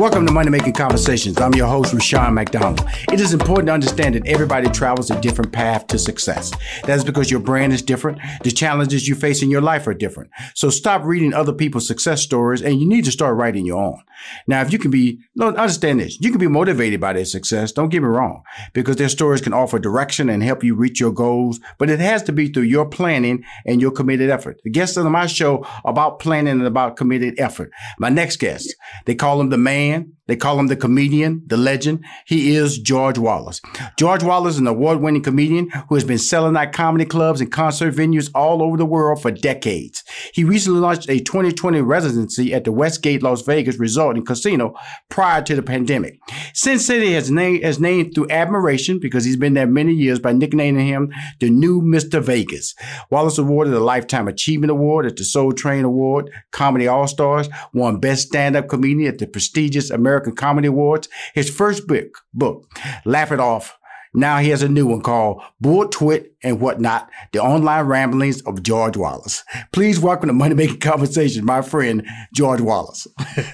Welcome to Money Making Conversations. I'm your host, Rushion McDonald. It is important to understand that everybody travels a different path to success. That is because your brand is different. The challenges you face in your life are different. So stop reading other people's success stories and you need to start writing your own. Now, if you can be, understand this, you can be motivated by their success. Don't get me wrong, because their stories can offer direction and help you reach your goals, but it has to be through your planning and your committed effort. The guests on my show about planning and about committed effort. My next guest, they call him the man. They call him the comedian, the legend. He is George Wallace. George Wallace is an award winning comedian who has been selling out comedy clubs and concert venues all over the world for decades. He recently launched a 2020 residency at the Westgate Las Vegas Resort and Casino prior to the pandemic. Sin City has named, has named through admiration because he's been there many years by nicknaming him the new Mr. Vegas. Wallace awarded a Lifetime Achievement Award at the Soul Train Award, Comedy All Stars, won Best Stand Up Comedian at the prestigious American American Comedy Awards. His first book, book, Laff It Off. Now he has a new one called Bull Twit and Whatnot, the online ramblings of George Wallace. Please welcome to Money Making Conversation, my friend, George Wallace.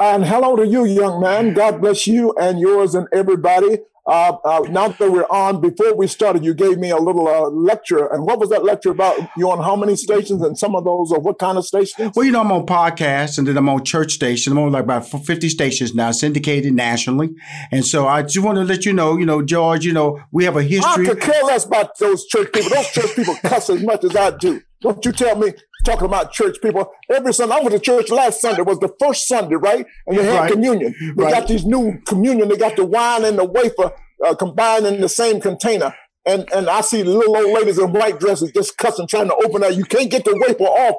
and hello to you, young man. God bless you and yours and everybody. Uh, uh, now that we're on, before we started, you gave me a little uh, lecture. And what was that lecture about? You on how many stations? And some of those are what kind of stations? Well, you know, I'm on podcasts and then I'm on church stations. I'm on like about 50 stations now, syndicated nationally. And so I just want to let you know, you know, George, you know, we have a history. I could care less about those church people. Those church people cuss as much as I do. Don't you tell me talking about church people. Every Sunday, I went to church last Sunday. Was the first Sunday, right? And they had right. communion. They right. got these new communion. They got the wine and the wafer uh, combined in the same container. And and I see little old ladies in white dresses just cussing, trying to open that. You can't get the wafer off.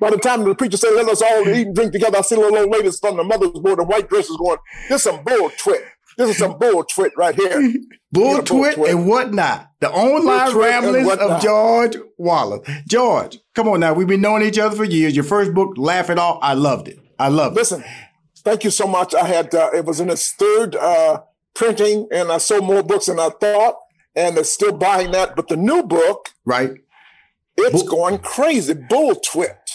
By the time the preacher said, "Let us all eat and drink together," I see little old ladies from the mother's board in white dresses going, "This is some bull twit. This is some bull twit right here." bull, twit, twit and whatnot. The online ramblings of George Wallace. George, come on now. We've been knowing each other for years. Your first book, Laff It Off, I loved it. I loved Listen, it. Listen, thank you so much. I had uh, it was in its third uh, printing, and I sold more books than I thought, and they're still buying that. But the new book, right? It's Bull- going crazy. Bull twit.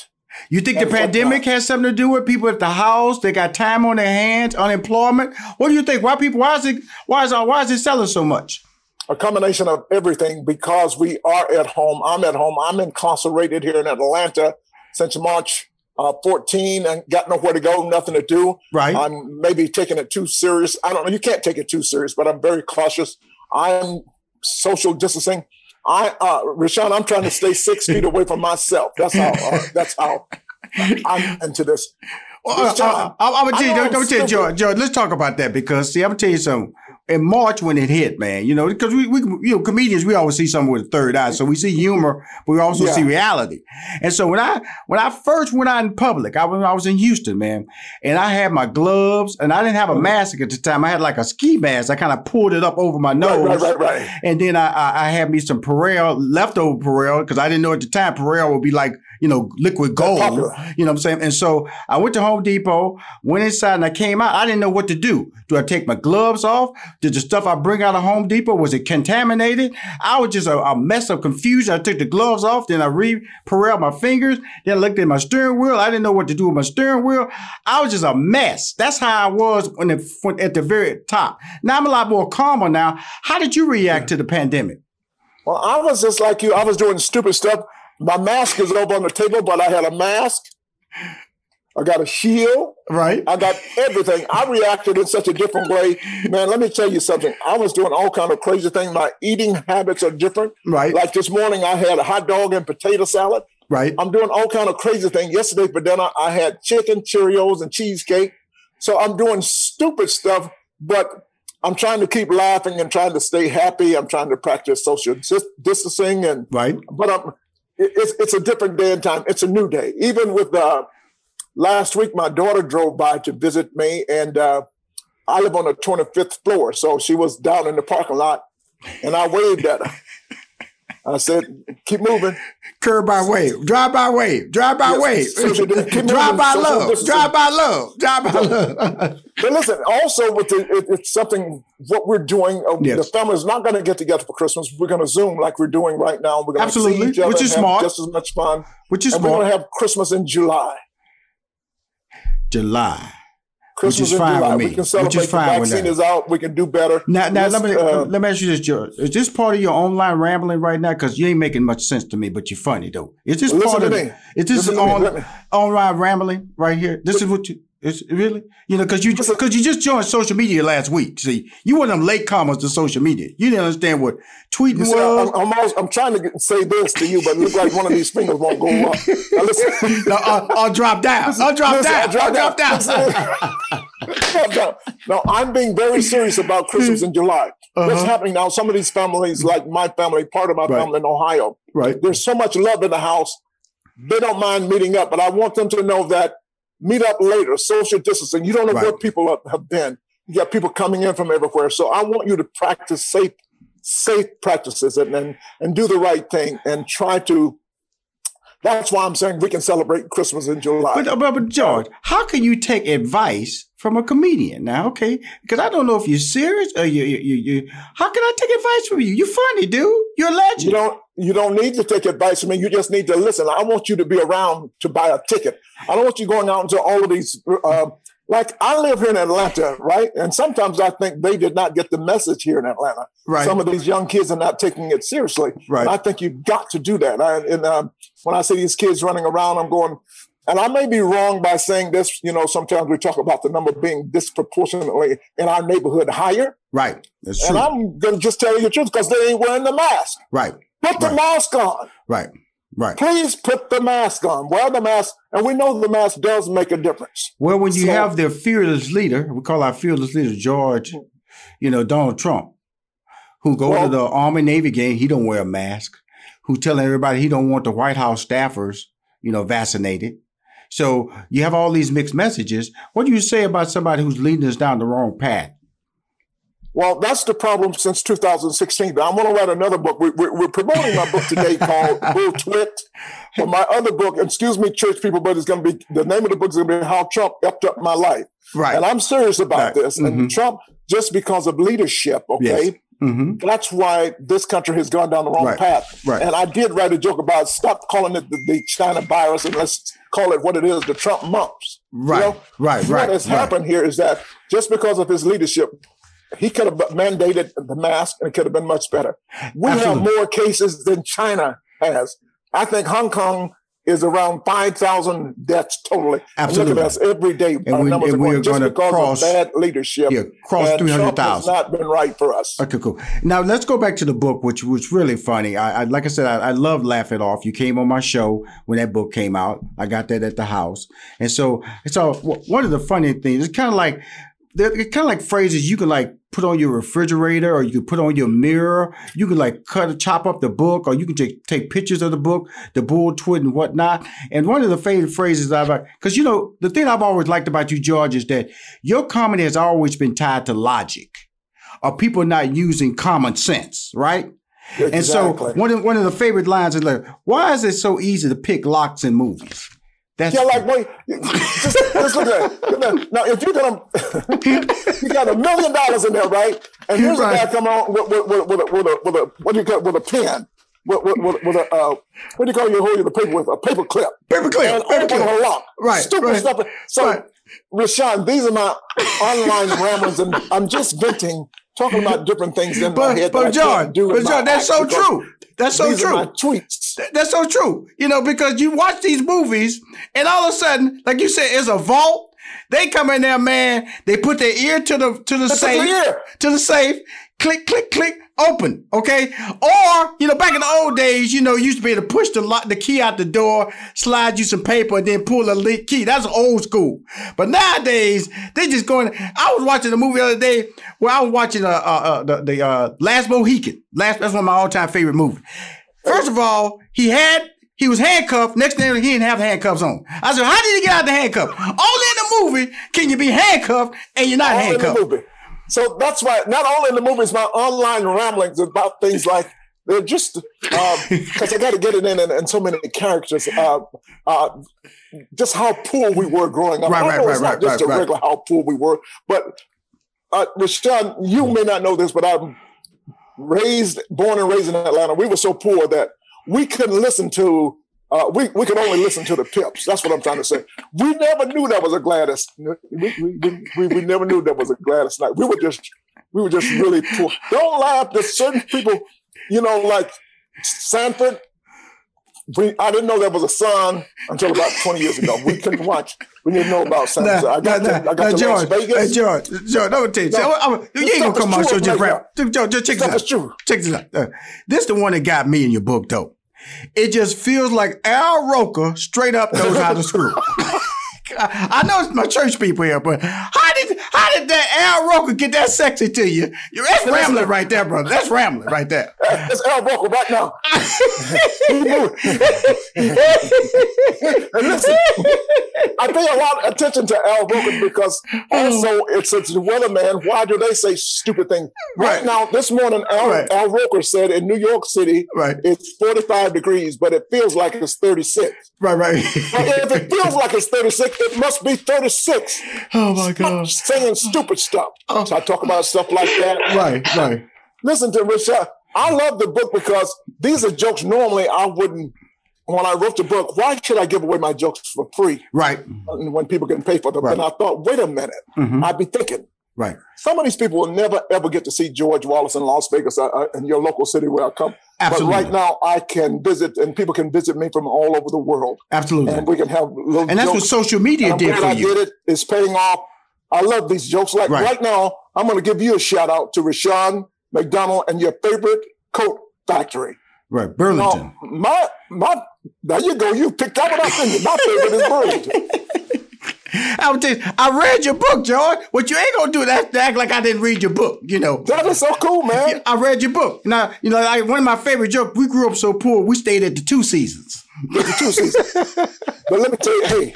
You think the pandemic has something to do with people at the house? They got time on their hands, unemployment. What do you think? Why people? Why is it? Why is why is it selling so much? A combination of everything because we are at home. I'm at home. I'm incarcerated here in Atlanta since March uh, 14 and got nowhere to go, nothing to do. Right. I'm maybe taking it too serious. I don't know. You can't take it too serious, but I'm very cautious. I'm social distancing. I, uh, Rushion, I'm trying to stay six feet away from myself. That's how, uh, that's how I'm into this. Well, uh, I, am gonna tell you, don't, don't tell you, George, George, let's talk about that because see, I'm gonna tell you something in March when it hit, man, you know, because we, we, you know, comedians, we always see something with a third eye. So we see humor, but we also yeah. see reality. And so when I, when I first went out in public, I was, I was in Houston, man, and I had my gloves and I didn't have a mm-hmm. mask at the time. I had like a ski mask. I kind of pulled it up over my nose. Right, right, right, right. And then I, I, I had me some Purell, leftover Purell, because I didn't know at the time Purell would be like, you know, liquid gold. You know what I'm saying? And so I went to Home Depot, went inside, and I came out. I didn't know what to do. Do I take my gloves off? Did the stuff I bring out of Home Depot was it contaminated? I was just a, a mess of confusion. I took the gloves off, then I re Purell my fingers. Then I looked at my steering wheel. I didn't know what to do with my steering wheel. I was just a mess. That's how I was when it, when, at the very top. Now I'm a lot more calmer now. How did you react to the pandemic? Well, I was just like you. I was doing stupid stuff. My mask is over on the table, but I had a mask. I got a shield. Right. I got everything. I reacted in such a different way. Man, let me tell you something. I was doing all kind of crazy things. My eating habits are different. Right. Like this morning, I had a hot dog and potato salad. Right. I'm doing all kind of crazy things. Yesterday for dinner, I had chicken, Cheerios, and cheesecake. So I'm doing stupid stuff, but I'm trying to keep laughing and trying to stay happy. I'm trying to practice social distancing and right. But I'm it's it's a different day and time. It's a new day. Even with uh, last week, my daughter drove by to visit me, and uh, I live on the 25th floor, so she was down in the parking lot And I waved at her. I said, keep moving. Curb by wave, drive by wave, drive by yes, wave, drive by love, drive by love, drive by love. but listen, also with the, it, it's something what we're doing. Uh, yes. The family is not going to get together for Christmas. We're going to Zoom like we're doing right now. We're going to see each other, which is smart, just as much fun. Which is and smart. We're going to have Christmas in July. July. Christmas which is fine July. with me. We can celebrate. Which is fine the vaccine is out. We can do better. Now, now let me uh, let me ask you this, George. Is this part of your online rambling right now? Because you ain't making much sense to me, but you're funny though. Is this part of? Me. Is this on, online rambling right here? This is what you. It's really, you know, because you just because you just joined social media last week. See, you one of them late comers to social media. You didn't understand what tweeting see, was. I'm, I'm, always, I'm, trying to say this to you, but it looks like one of these fingers won't go up. Now listen, no, I'll, I'll, drop down. I'll drop listen, down. I'll drop, I'll down. down. no, I'm being very serious about Christmas in July. Uh-huh. What's happening now? Some of these families, like my family, part of my right. family in Ohio, right? There's so much love in the house. They don't mind meeting up, but I want them to know that meet up later, social distancing. You don't know right. where people have been. You got people coming in from everywhere. So I want you to practice safe, safe practices and, and, and do the right thing and try to that's why I'm saying we can celebrate Christmas in July. But, uh, but, but George, how can you take advice from a comedian now? Okay, because I don't know if you're serious or you, you, you, you. How can I take advice from you? You're funny, dude. You're a legend. You don't. You don't need to take advice from me. You just need to listen. I want you to be around to buy a ticket. I don't want you going out into all of these. Uh, like I live here in Atlanta, right? And sometimes I think they did not get the message here in Atlanta. Right. Some of these young kids are not taking it seriously. Right. I think you've got to do that. I, and uh, when I see these kids running around, I'm going, and I may be wrong by saying this. You know, sometimes we talk about the number being disproportionately in our neighborhood higher. Right. That's true. And I'm going to just tell you the truth because they ain't wearing the mask. Right. Put the right. mask on. Right. Right. Please put the mask on. Wear the mask. And we know the mask does make a difference. Well, when you so, have the fearless leader, we call our fearless leader George, you know, Donald Trump, who go well, to the Army Navy game, he don't wear a mask, who telling everybody he don't want the White House staffers, you know, vaccinated. So you have all these mixed messages. What do you say about somebody who's leading us down the wrong path? Well, that's the problem since 2016. I'm going to write another book. We, are promoting my book today called Bull Twit. But my other book, excuse me, church people, but it's going to be the name of the book is going to be How Trump Effed Up My Life. Right. And I'm serious about right. this. Mm-hmm. And Trump, just because of leadership, okay, yes. Mm-hmm. That's why this country has gone down the wrong right. path. Right. And I did write a joke about stop calling it the, the, China virus and let's call it what it is, the Trump mumps. Right, you know? right, right. What has right. happened here is that just because of his leadership, he could have mandated the mask and it could have been much better. We Absolutely. have more cases than China has. I think Hong Kong is around 5,000 deaths totally. Absolutely. Look at us every day. And our we, numbers and are going just because cross, of bad leadership. Yeah, cross 300,000. not been right for us. Okay, cool. Now let's go back to the book, which was really funny. I, I like I said, I, I love Laff It Off. You came on my show when that book came out. I got that at the house. And so, so one of the funny things, it's kind of like, they're kind of like phrases you can like put on your refrigerator or you can put on your mirror. You can like cut, or chop up the book or you can take, take pictures of the book, the bull twit and whatnot. And one of the favorite phrases I've, cause you know, the thing I've always liked about you, George, is that your comedy has always been tied to logic or people not using common sense, right? Exactly. And so one of, one of the favorite lines is like, why is it so easy to pick locks in movies? That's yeah, like wait, just, just look at that. Now, if you're gonna, you got a million dollars in there, right? And here's right. a guy coming on with, with, with, with, a, with a with a what do you call with a pen. With, with, with, with a uh, what do you call you hold the paper with a paper clip? Paper clip. And paper clip. a lock. Right. Stupid right. stuff. So, right. Rushion, these are my online ramblings, and I'm just venting, talking about different things in but, my head. But John, but John, that's so true. That's so These true. Tweets. That's so true. You know, because you watch these movies and all of a sudden, like you said, it's a vault. They come in there, man. They put their ear to the to the That's safe, to the safe. Click, click, click open. Okay. Or, you know, back in the old days, you know, you used to be able to push the lock, the key out the door, slide you some paper, and then pull the key. That's old school. But nowadays, they just going, I was watching a movie the other day where I was watching uh, uh, uh the, the uh, Last Mohican. Last, that's one of my all time favorite movies. First of all, he had he was handcuffed. Next thing he didn't have the handcuffs on. I said, "How did he get out the handcuff? Only in the movie can you be handcuffed and you're not All handcuffed." So that's why not only in the movies, my online ramblings about things like they're just because um, I got to get it in and, and so many characters. Uh, uh, just how poor we were growing up. Right, right, right, right, just right, a regular how poor we were, but uh, Rushion, you may not know this, but I'm raised, born and raised in Atlanta. We were so poor that we couldn't listen to. Uh, we we could only listen to the Pips. That's what I'm trying to say. We never knew that was a Gladys. We we, we, we never knew that was a Gladys Knight. We were just we were just really poor. Don't laugh. There's certain people, you know, like Sanford. We, I didn't know there was a son until about 20 years ago. We couldn't watch. We didn't know about Sanford. Nah, I got, nah, to, I got to George, Vegas. Hey, George, George, no, tell you. No, I'm, I'm, you ain't gonna come on show just rap. George, just check this out. True. Check this out. Uh, this the one that got me in your book, though. It just feels like Al Roker straight up knows how to screw. I know it's my church people here, but how did how did that Al Roker get that sexy to you? That's rambling right there, brother. That's rambling right there. That's Al Roker right now. and listen, I pay a lot of attention to Al Roker because also it's, it's the weatherman. Why do they say stupid things? Right, right now, this morning, Al, right. Al Roker said in New York City, right. it's 45 degrees, but it feels like it's 36. Right, right. if it feels like it's 36, it must be 36. Oh my God. saying stupid stuff. Oh. So I talk about stuff like that. Right, right. Listen to Richard. I love the book because these are jokes normally I wouldn't when I wrote the book, why should I give away my jokes for free? Right. When people can pay for them. Right. And I thought, wait a minute. Mm-hmm. I'd be thinking, Right. Some of these people will never ever get to see George Wallace in Las Vegas, uh, uh in your local city where I come. Absolutely. But right now, I can visit, and people can visit me from all over the world. Absolutely. And we can have little. And that's jokes. what social media did for I you. I did it. It's paying off. I love these jokes. Like right, right now, I'm going to give you a shout out to Rushion McDonald and your favorite coat factory. Right, Burlington. Now, my my, there you go. You picked up what I think. My favorite is Burlington. I would tell you, I read your book, George. What you ain't gonna do that act like I didn't read your book, you know. That is so cool, man. I read your book. Now, you know, like one of my favorite jokes, we grew up so poor, we stayed at the two seasons. The two seasons. but let me tell you, hey,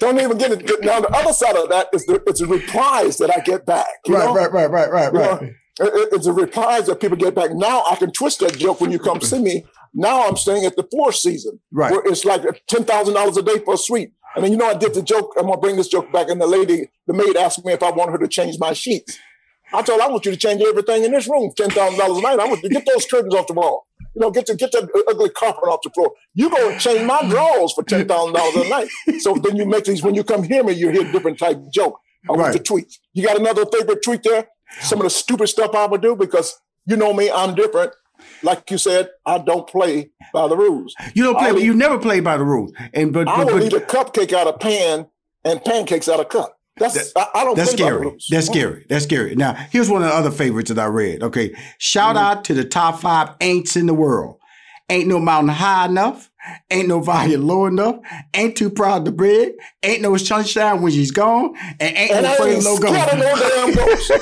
don't even get it. Now, the other side of that is the it's a replies that I get back. right, right, right, right, right, right. You know, it's a replies that people get back. Now I can twist that joke when you come see me. Now I'm staying at the four season. Right. Where it's like ten thousand dollars a day for a suite. And then you know I did the joke. I'm gonna bring this joke back. And the lady, the maid, asked me if I want her to change my sheets. I told her I want you to change everything in this room, ten thousand dollars a night. I want you to get those curtains off the wall. You know, get to get that ugly carpet off the floor. You go and change my drawers for ten thousand dollars a night. So then you make these. When you come hear me, you hear different type joke. I want right. the tweets. You got another favorite tweet there? Some of the stupid stuff I would do because you know me, I'm different like you said, I don't play by the rules. You don't play. I'll you eat, never play by the rules. And but, I will but, eat a cupcake out of pan and pancakes out of cup. That's that, I, I, don't. That's scary. That's scary. That's scary. Now here's one of the other favorites that I read. Okay, shout mm-hmm. out to the top five ain'ts in the world. Ain't no mountain high enough. Ain't no valley low enough. Ain't too proud to brag. Ain't no sunshine when she's gone. And ain't and no afraid no. No ghost.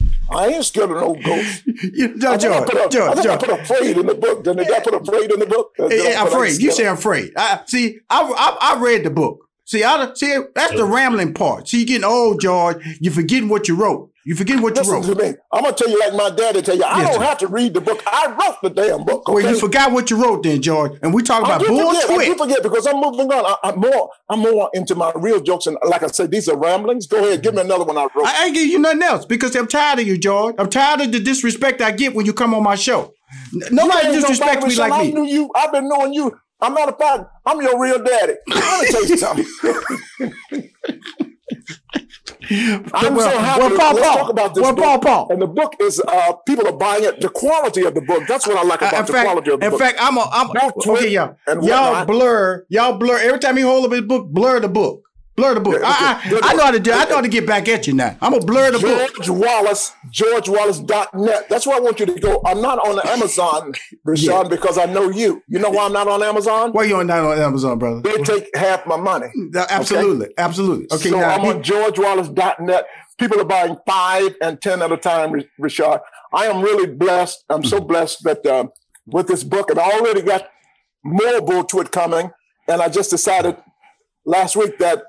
I ain't scared of no ghost. you, George, I George, I, George, I, George. I put afraid in the book. Didn't I put afraid in the book? Yeah, afraid. You say afraid. I, see, I, I, I read the book. See, I, see, that's the rambling part. See, you getting old, George. You're forgetting what you wrote. You forget what Listen you wrote. To me. I'm gonna tell you like my daddy tell you. I yes, don't sir. have to read the book. I wrote the damn book. Okay? Well, you forgot what you wrote, then, George. And we talk about bull forget, I do forget because I'm moving on. I, am more. I'm more into my real jokes, and like I said, these are ramblings. Go ahead, give me another one. I wrote. I ain't give you nothing else because I'm tired of you, George. I'm tired of the disrespect I get when you come on my show. Nobody disrespects me like I me. Knew you. I've been knowing you. I'm not a fact. I'm your real daddy. Let me tell you something. I'm well, so happy. Well, Paul, Let's Paul. talk about this well, book. Paul, Paul. And the book is uh, people are buying it. The quality of the book. That's what I like uh, about uh, the fact, quality of the in book. In fact, I'm a, I'm okay, y'all. Y'all blur, y'all blur. Every time you hold up his book, blur the book. Blur the book. Yeah, I, I, I, know how to do. I know how to get back at you now. I'm gonna blur the George book. George Wallace, GeorgeWallace.net. That's where I want you to go. I'm not on the Amazon, Rushion, yeah. because I know you. You know why I'm not on Amazon? Why you not on Amazon, brother? They take half my money. Absolutely, okay? absolutely. Okay, so now, I'm on GeorgeWallace.net. People are buying five and ten at a time, Richard. I am really blessed. I'm so mm-hmm. blessed that um, with this book, and I already got more bull to it coming. And I just decided last week that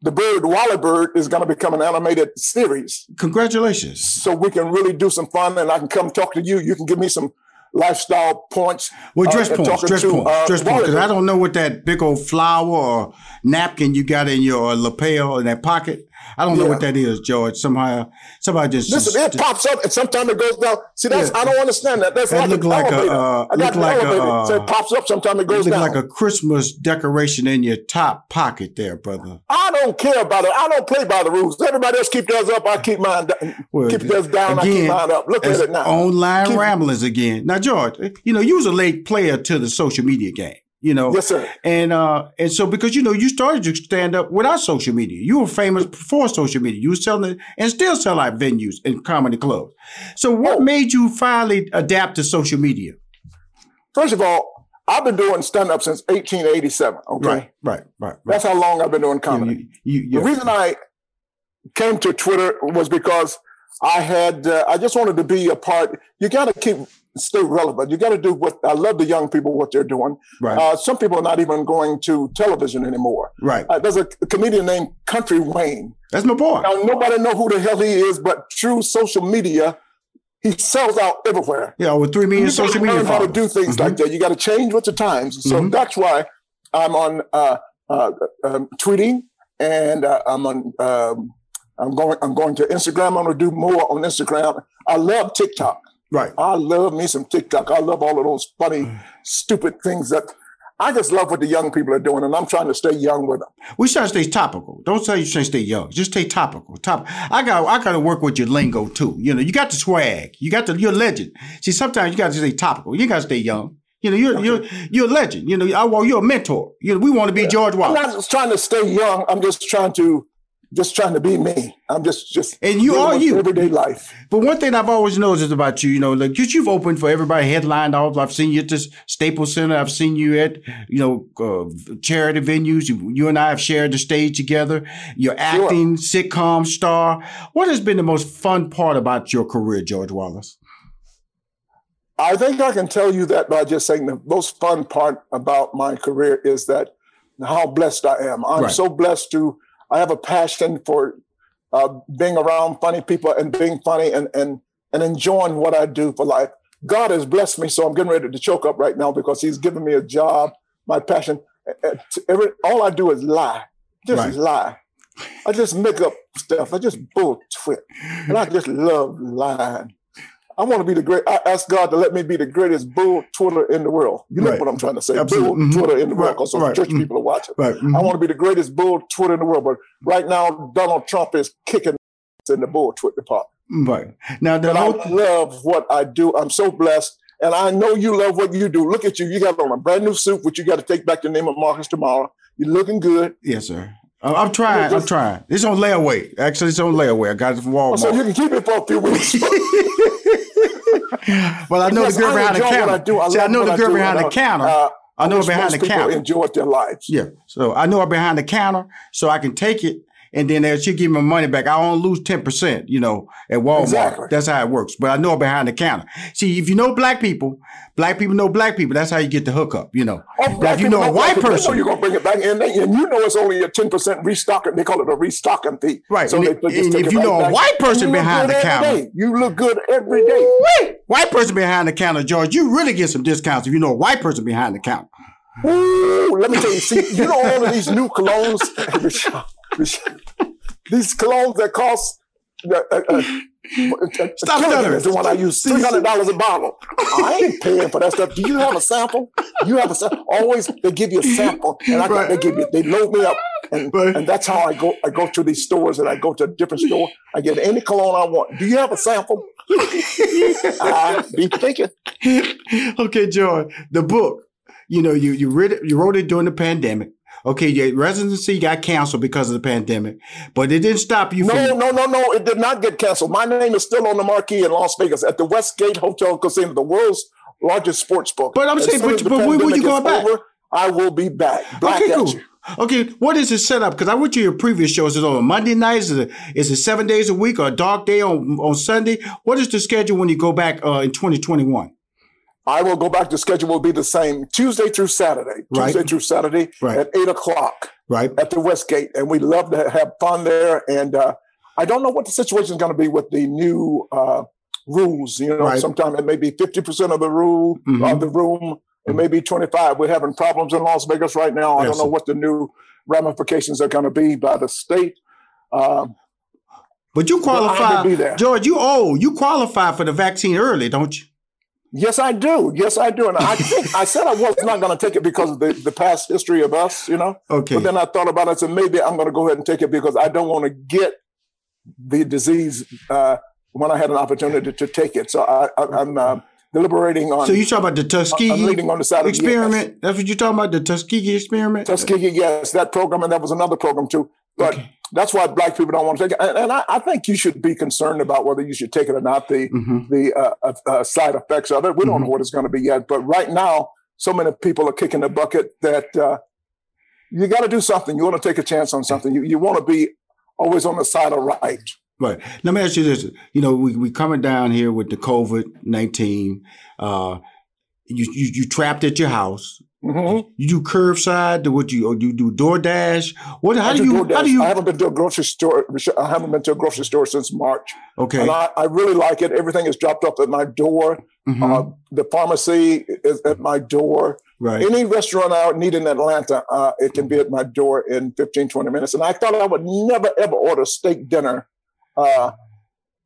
the bird Wally Bird is going to become an animated series. Congratulations! So we can really do some fun, and I can come talk to you. You can give me some lifestyle points. Well, dress uh, points, dress to, points, uh, dress points. Because I don't know what that big old flower or napkin you got in your lapel in that pocket. I don't yeah. know what that is, George. Somehow, somebody just listen. Just, it pops up and sometimes it goes down. See, that's yeah. I don't understand that. That's that like, look like a. Uh, I got like elevator, a, uh, so it pops up. Sometimes it goes look down. like a Christmas decoration in your top pocket, there, brother. I don't care about it. I don't play by the rules. Everybody else keep theirs up. I keep mine. Down. Well, keep theirs down. Again, I keep mine up. Look at it now. Online keep, ramblers again. Now, George, you know you was a late player to the social media game you know. Yes, sir. And uh, and so because you know you started to stand up without social media, you were famous before social media. You were selling it and still sell out venues and comedy clubs. So what oh. made you finally adapt to social media? First of all, I've been doing stand up since 1887. Okay, right, right, right, right. That's how long I've been doing comedy. You, you, the reason I came to Twitter was because I had uh, I just wanted to be a part. You got to keep stay relevant. You got to do what I love the young people what they're doing. Right. Uh, some people are not even going to television anymore. Right. Uh, there's a, comedian named Country Wayne. That's my boy. Now nobody know who the hell he is, but through social media, he sells out everywhere. Yeah, with three million social media. Learn how to do things mm-hmm. like that. You got to change with the times. So mm-hmm. that's why I'm on uh, uh um, tweeting and uh, I'm on. Um, I'm going. I'm going to Instagram. I'm going to do more on Instagram. I love TikTok. Right. I love me some TikTok. I love all of those funny, stupid things that I just love what the young people are doing, and I'm trying to stay young with them. We try to stay topical. Don't say you should stay young. Just stay topical. Top. I got. I got to work with your lingo too. You know, you got the swag. You got the. You're a legend. See, sometimes you got to stay topical. You got to stay young. You know, you're okay. you're you're a legend. You know, I, well, you're a mentor. You know, we want to be yeah. George Wallace. I'm not trying to stay young. I'm just trying to just trying to be me. I'm just just and you are you everyday life. But one thing I've always noticed about you, you know, like you've opened for everybody, headlined off. I've seen you at this Staples Center. I've seen you at you know uh, charity venues. You, you, and I have shared the stage together. You're acting, sure. sitcom star. What has been the most fun part about your career, George Wallace? I think I can tell you that by just saying the most fun part about my career is that how blessed I am. I'm right. so blessed to I have a passion for uh, being around funny people and being funny and, and, and enjoying what I do for life. God has blessed me, so I'm getting ready to choke up right now because He's given me a job, my passion. Every, all I do is lie, just right. lie. I just make up stuff. I just bull twit, and I just love lying. I want to be the great. I ask God to let me be the greatest bull twitter in the world. You know right. what I'm trying to say? Absolutely. Bull mm-hmm. twitter in the world because right. church mm-hmm. people are watching. Right. Mm-hmm. I want to be the greatest bull twitter in the world. But right now, Donald Trump is kicking in the bull twit department. Right. Now, whole- I love what I do. I'm so blessed. And I know you love what you do. Look at you. You got on a brand new suit, which you got to take back the name of Marcus tomorrow. You're looking good. Yes, sir. I'm trying. I'm trying. It's on layaway. Actually, it's on layaway. I got it from Walmart. So you can keep it for a few weeks. well, I know the girl behind the counter. I, do. I, See, I know the girl behind the counter. Uh, I know her behind the counter. Enjoy their lives. Yeah. So I know her behind the counter, so I can take it and then they she give me money back. I only lose 10%, you know, at Walmart. Exactly. That's how it works. But I know behind the counter. See, if you know black people, black people know black people. That's how you get the hookup, you know. Oh, now, if you know a white person. you're going to bring it back in, and you know it's only a 10% restocking. They call it a restocking fee. Right. So and, they, and if you know a white person behind the counter. Day. You look good every day. Wait. White person behind the counter, George, you really get some discounts if you know a white person behind the counter. Ooh, let me tell you, see, you know all of these new colognes these colognes that cost uh, uh, uh, Stop stuttering. The one I use three hundred dollars a bottle. I ain't paying for that stuff. Do you have a sample? You have a sample. Always they give you a sample, and I right. they give you they load me up, and, right. and that's how I go. I go to these stores, and I go to a different store. I get any cologne I want. Do you have a sample? I be thinking. Okay, John. The book. You know, you you read it, you wrote it during the pandemic. Okay, your residency got canceled because of the pandemic, but it didn't stop you. No, from- no, no, no. It did not get canceled. My name is still on the marquee in Las Vegas at the Westgate Hotel Casino, the world's largest sports book. But I'm saying, but, but when will you go back? Over, I will be back. Black okay, cool. Okay, what is the setup? Because I went to your previous shows. Is it on Monday nights? Is it, is it seven days a week or a dark day on, on Sunday? What is the schedule when you go back uh, in 2021? I will go back. The schedule will be the same Tuesday through Saturday. Tuesday Right. through Saturday Right. at eight o'clock Right. at the Westgate, and we love to have fun there. And uh, I don't know what the situation is going to be with the new uh, rules. You know, Right. sometimes it may be fifty percent of the rule Mhm. of the room. It may be twenty five. We're having problems in Las Vegas right now. I Yes. don't know what the new ramifications are going to be by the state. Um, But you But to qualify, be there. George. You old. You qualify for the vaccine early, don't you? Yes, I do. Yes, I do. And I think I said I was not going to take it because of the, the past history of us, you know. Okay. But then I thought about it and said maybe I'm going to go ahead and take it because I don't want to get the disease uh, when I had an opportunity to take it. So I, I, I'm uh, deliberating on. so you talking about the Tuskegee on the side of yes. experiment? That's what you're talking about, the Tuskegee experiment. Tuskegee, yes, that program, and that was another program too. But Okay. That's why black people don't want to take it. And, and I, I think you should be concerned about whether you should take it or not. The Mhm. the uh, uh, uh, side effects of it. We don't know what it's going to be yet. But right now, so many people are kicking the bucket that uh, you got to do something. You want to take a chance on something. You you want to be always on the side of right. Right. Let me ask you this. You know, we we coming down here with the COVID nineteen. Uh, you, you you trapped at your house. Hmm You do curbside. Do what you or you do DoorDash? What? How do do you? DoorDash. How do you? I haven't been to a grocery store. I haven't been to a grocery store since March, Okay. and I, I really like it. Everything is dropped off at my door. Mhm. Uh, the pharmacy is at my door. right. Any restaurant I need in Atlanta, uh, it can be at my door in 15, 20 minutes. And I thought I would never, ever order steak dinner uh,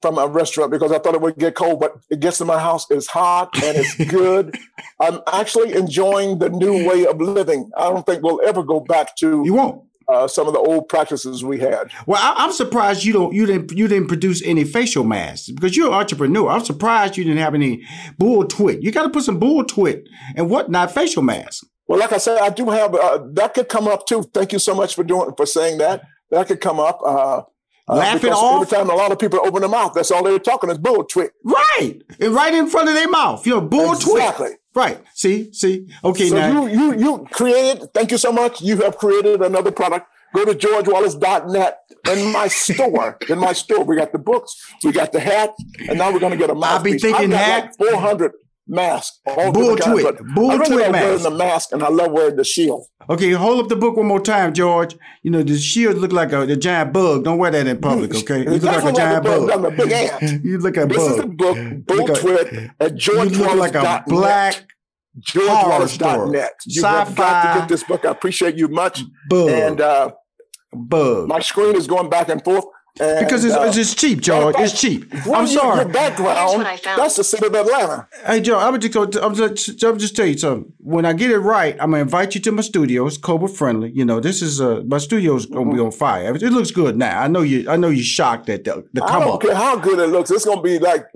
from a restaurant because I thought it would get cold, but it gets to my house, it's hot and it's good. I'm actually enjoying the new way of living. I don't think we'll ever go back to You won't. uh, some of the old practices we had. Well, I, I'm surprised you don't. You didn't. You didn't produce any facial masks because you're an entrepreneur. I'm surprised you didn't have any bull twit. You got to put some bull twit and whatnot facial masks. Well, like I said, I do have uh, that could come up too. Thank you so much for doing for saying that. That could come up. Uh, uh, Laugh it off. Every time a lot of people open their mouth, that's all they're talking is bull twit. Right. And right in front of their mouth. You know, bull twit. Exactly. Right. See. See. Okay. So now. you you you created. Thank you so much. You have created another product. Go to georgewallace.net in my store. in my store, we got the books, we got the hat, and now we're going to get a I'll be mouthpiece. thinking I've got hat. like 400 masks. All Bull kinds, twit. but Bull I really twit like wearing mask. the mask, and I love wearing the shield. Okay, hold up the book one more time, George. You know, the shield look like a, the giant bug. Don't wear that in public, okay? You look like a giant bug. I'm a bug. big ant. You look like a This is the bug. book, Bull a- Twit, at You look like a black story. georgewallace.net. You have got to get this book. I appreciate you much. bug. And uh, bug. my screen is going back and forth. And, because it's, uh, it's just cheap, George. It's cheap. I'm your- sorry. Your background, Here's what I found. that's the city of Atlanta. Hey, Joe, I'm just, gonna- I'm just, I'm just tell you something. When I get it right, I'm gonna invite you to my studio. It's Cobra friendly. You know, this is uh, my studio's gonna Mm-hmm. be on fire. It looks good now. I know you. I know you're shocked at the, the I don't up. care how good it looks. It's going to be like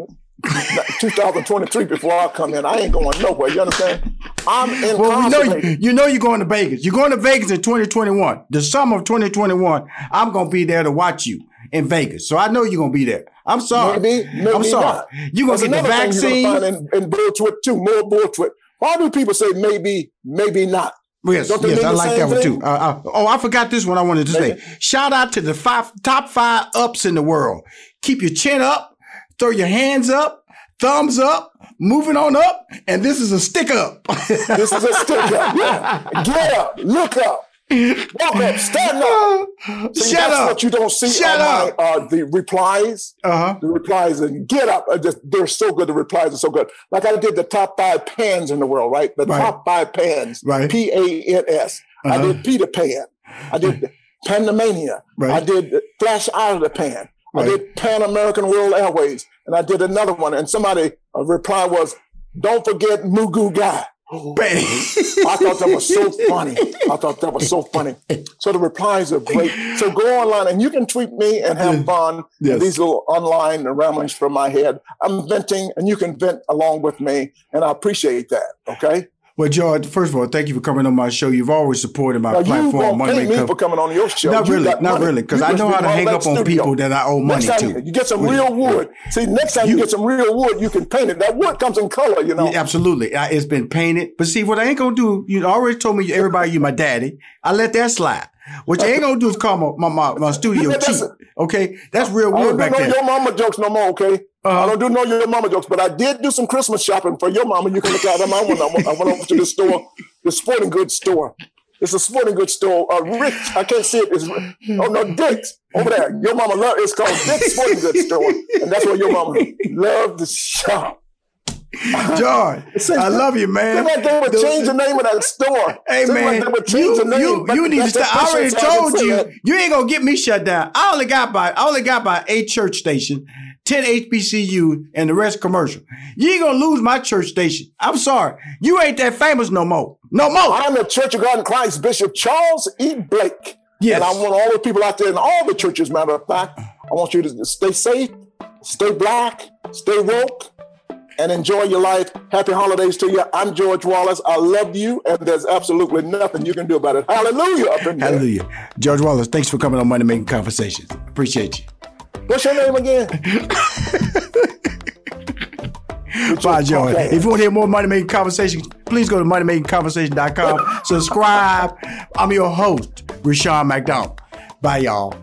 2023 before I come in. I ain't going nowhere. You understand? I'm in Well, we know you, you know you're going to Vegas. You're going to Vegas in 2021. The summer of 2021, I'm gonna be there to watch you in Vegas. So I know you're gonna be there. I'm sorry. Maybe, maybe I'm sorry. not. You're gonna There's get the vaccine. You're gonna find in, in bull twit too. More bull twit. Why do people say maybe, maybe not? Yes, Don't yes, I like that one too. Uh, uh, oh, I forgot this one. I wanted to say. Shout out to the five top five ups in the world. Keep your chin up, throw your hands up, thumbs up, moving on up, and this is a stick up. This is a stick up. Yeah. Get up. Look up. Walk up. Stand up. See, Shut that's up. what you don't see Shut on up. uh, the replies. Uh huh. The replies and get up. are just, they're so good. The replies are so good. Like I did the top five pans in the world, right? The Right. top five pans. Right. P A N S. I Uh-huh. did Peter Pan. I did Pandemania. Right. I did Flash Out of the Pan. Right. I did Pan American World Airways. And I did another one. And somebody a reply was, don't forget Moo Goo Gai. I thought that was so funny. I thought that was so funny. So the replies are great. So go online and you can tweet me and have fun. Yes. These little online ramblings from my head. I'm venting and you can vent along with me. And I appreciate that. Okay. Well, George, first of all, thank you for coming on my show. You've always supported my Now you platform. Money pay me for coming on your show. Not You really, not really, because I know how to hang up on people that I owe money Next time to. You get some real wood. See, next time you, You- get some real wood, you can paint it. That wood comes in color, you know. Yeah, absolutely. I, it's been painted. But see, what I ain't gonna do, you already told me everybody you my daddy. I let that slide. What you ain't gonna do is call my my, my, my studio cheap. Okay? That's real wood back there. your mama jokes no more, okay? Uh-huh. I don't do no your mama jokes, but I did do some Christmas shopping for your mama. You can look at them. I went, I went over to the store, the sporting goods store. It's a sporting goods store. Uh, Rich, I can't see it. It's, oh no, Dick's over there. Your mama love. It's called Dick's Sporting Goods Store, and that's where your mama love to shop. John, I love you, man. Seems like they would change the name of that store. Hey, man, like you, you, you need to stop. I already told you, you ain't gonna get me shut down. I only got by, I only got by a church station, ten HBCU, and the rest commercial. You ain't gonna lose my church station. I'm sorry, you ain't that famous no more, no more. I'm the Church of God in Christ Bishop Charles E. Blake. Yes. And I want all the people out there in all the churches, matter of fact, I want you to stay safe, stay black, stay woke, and enjoy your life. Happy holidays to you. I'm George Wallace. I love you, and there's absolutely nothing you can do about it. Hallelujah. Up in there. Hallelujah. George Wallace, thanks for coming on Money Making Conversations. Appreciate you. What's your name again? Bye, Joey. If you want to hear more Money Making Conversations, please go to moneymakingconversation.com. Subscribe. I'm your host, Rushion McDonald. Bye, y'all.